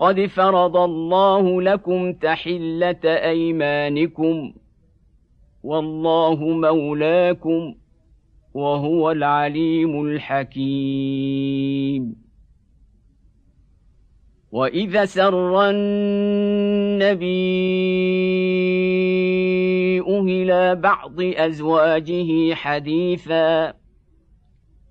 قد فرض الله لكم تحله ايمانكم والله مولاكم وهو العليم الحكيم واذا سر النبي إلى بعض ازواجه حديثا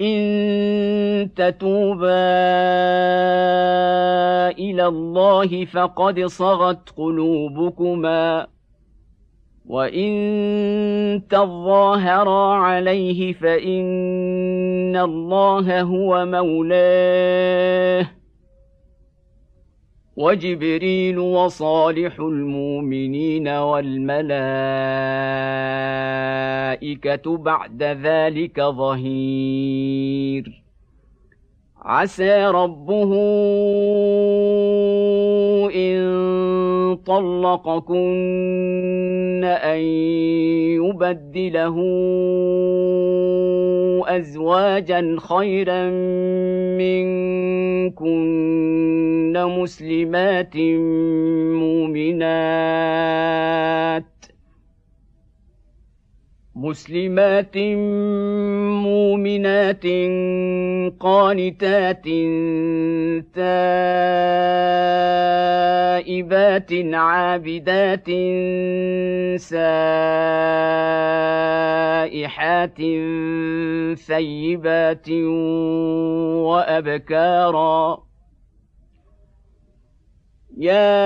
إن تتوبا إلى الله فقد صغت قلوبكما وإن تظاهرا عليه فإن الله هو مولاه وجبريل وصالح المؤمنين والملائكة بعد ذلك ظهير. عسى ربه إن طلقكن أن يبدله ازواجا خيرا منكن مسلمات مؤمنات مسلمات مؤمنات قانتات عابدات سائحات ثيبات وأبكارا. يا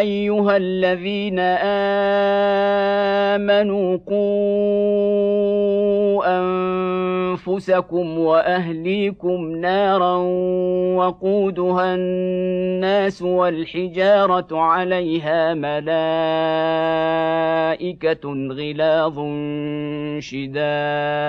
أيها الذين آمنوا قوا أنفسكم وأهليكم نارا وقودها الناس والحجارة عليها ملائكة غلاظ شداد.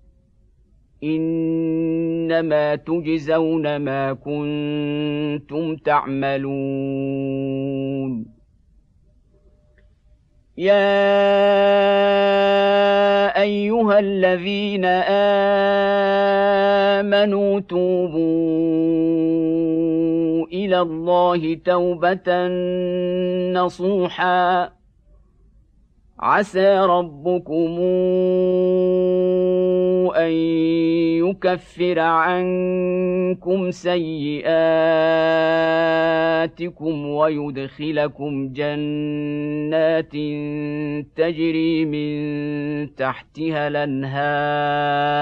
إنما تجزون ما كنتم تعملون. يا أيها الذين آمنوا توبوا إلى الله توبة نصوحا. عسى ربكم أن يكفر عنكم سيئاتكم ويدخلكم جنات تجري من تحتها الأنهار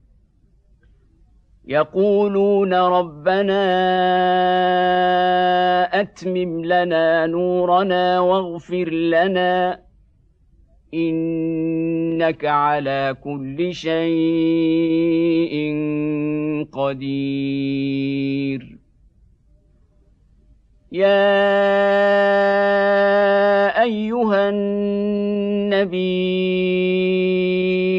يقولون ربنا أتمم لنا نورنا واغفر لنا إنك على كل شيء قدير. يا أيها النبي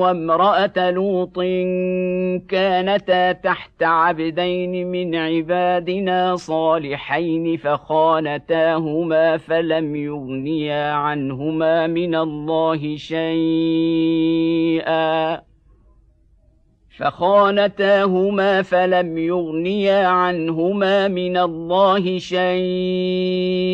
وامرأة لوط كانتا تحت عبدين من عبادنا صالحين فخانتاهما فلم يغنيا عنهما من الله شيئا. فخانتاهما فلم يغنيا عنهما من الله شيئا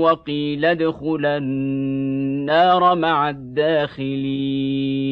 وقيل ادخلا النار مع الداخلين.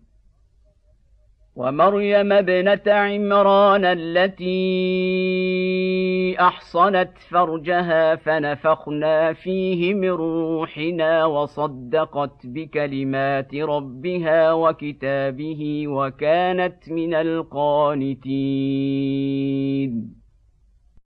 ومريم ابنة عمران التي أحصنت فرجها فنفخنا فيه من روحنا وصدقت بكلمات ربها وكتابه وكانت من القانتين.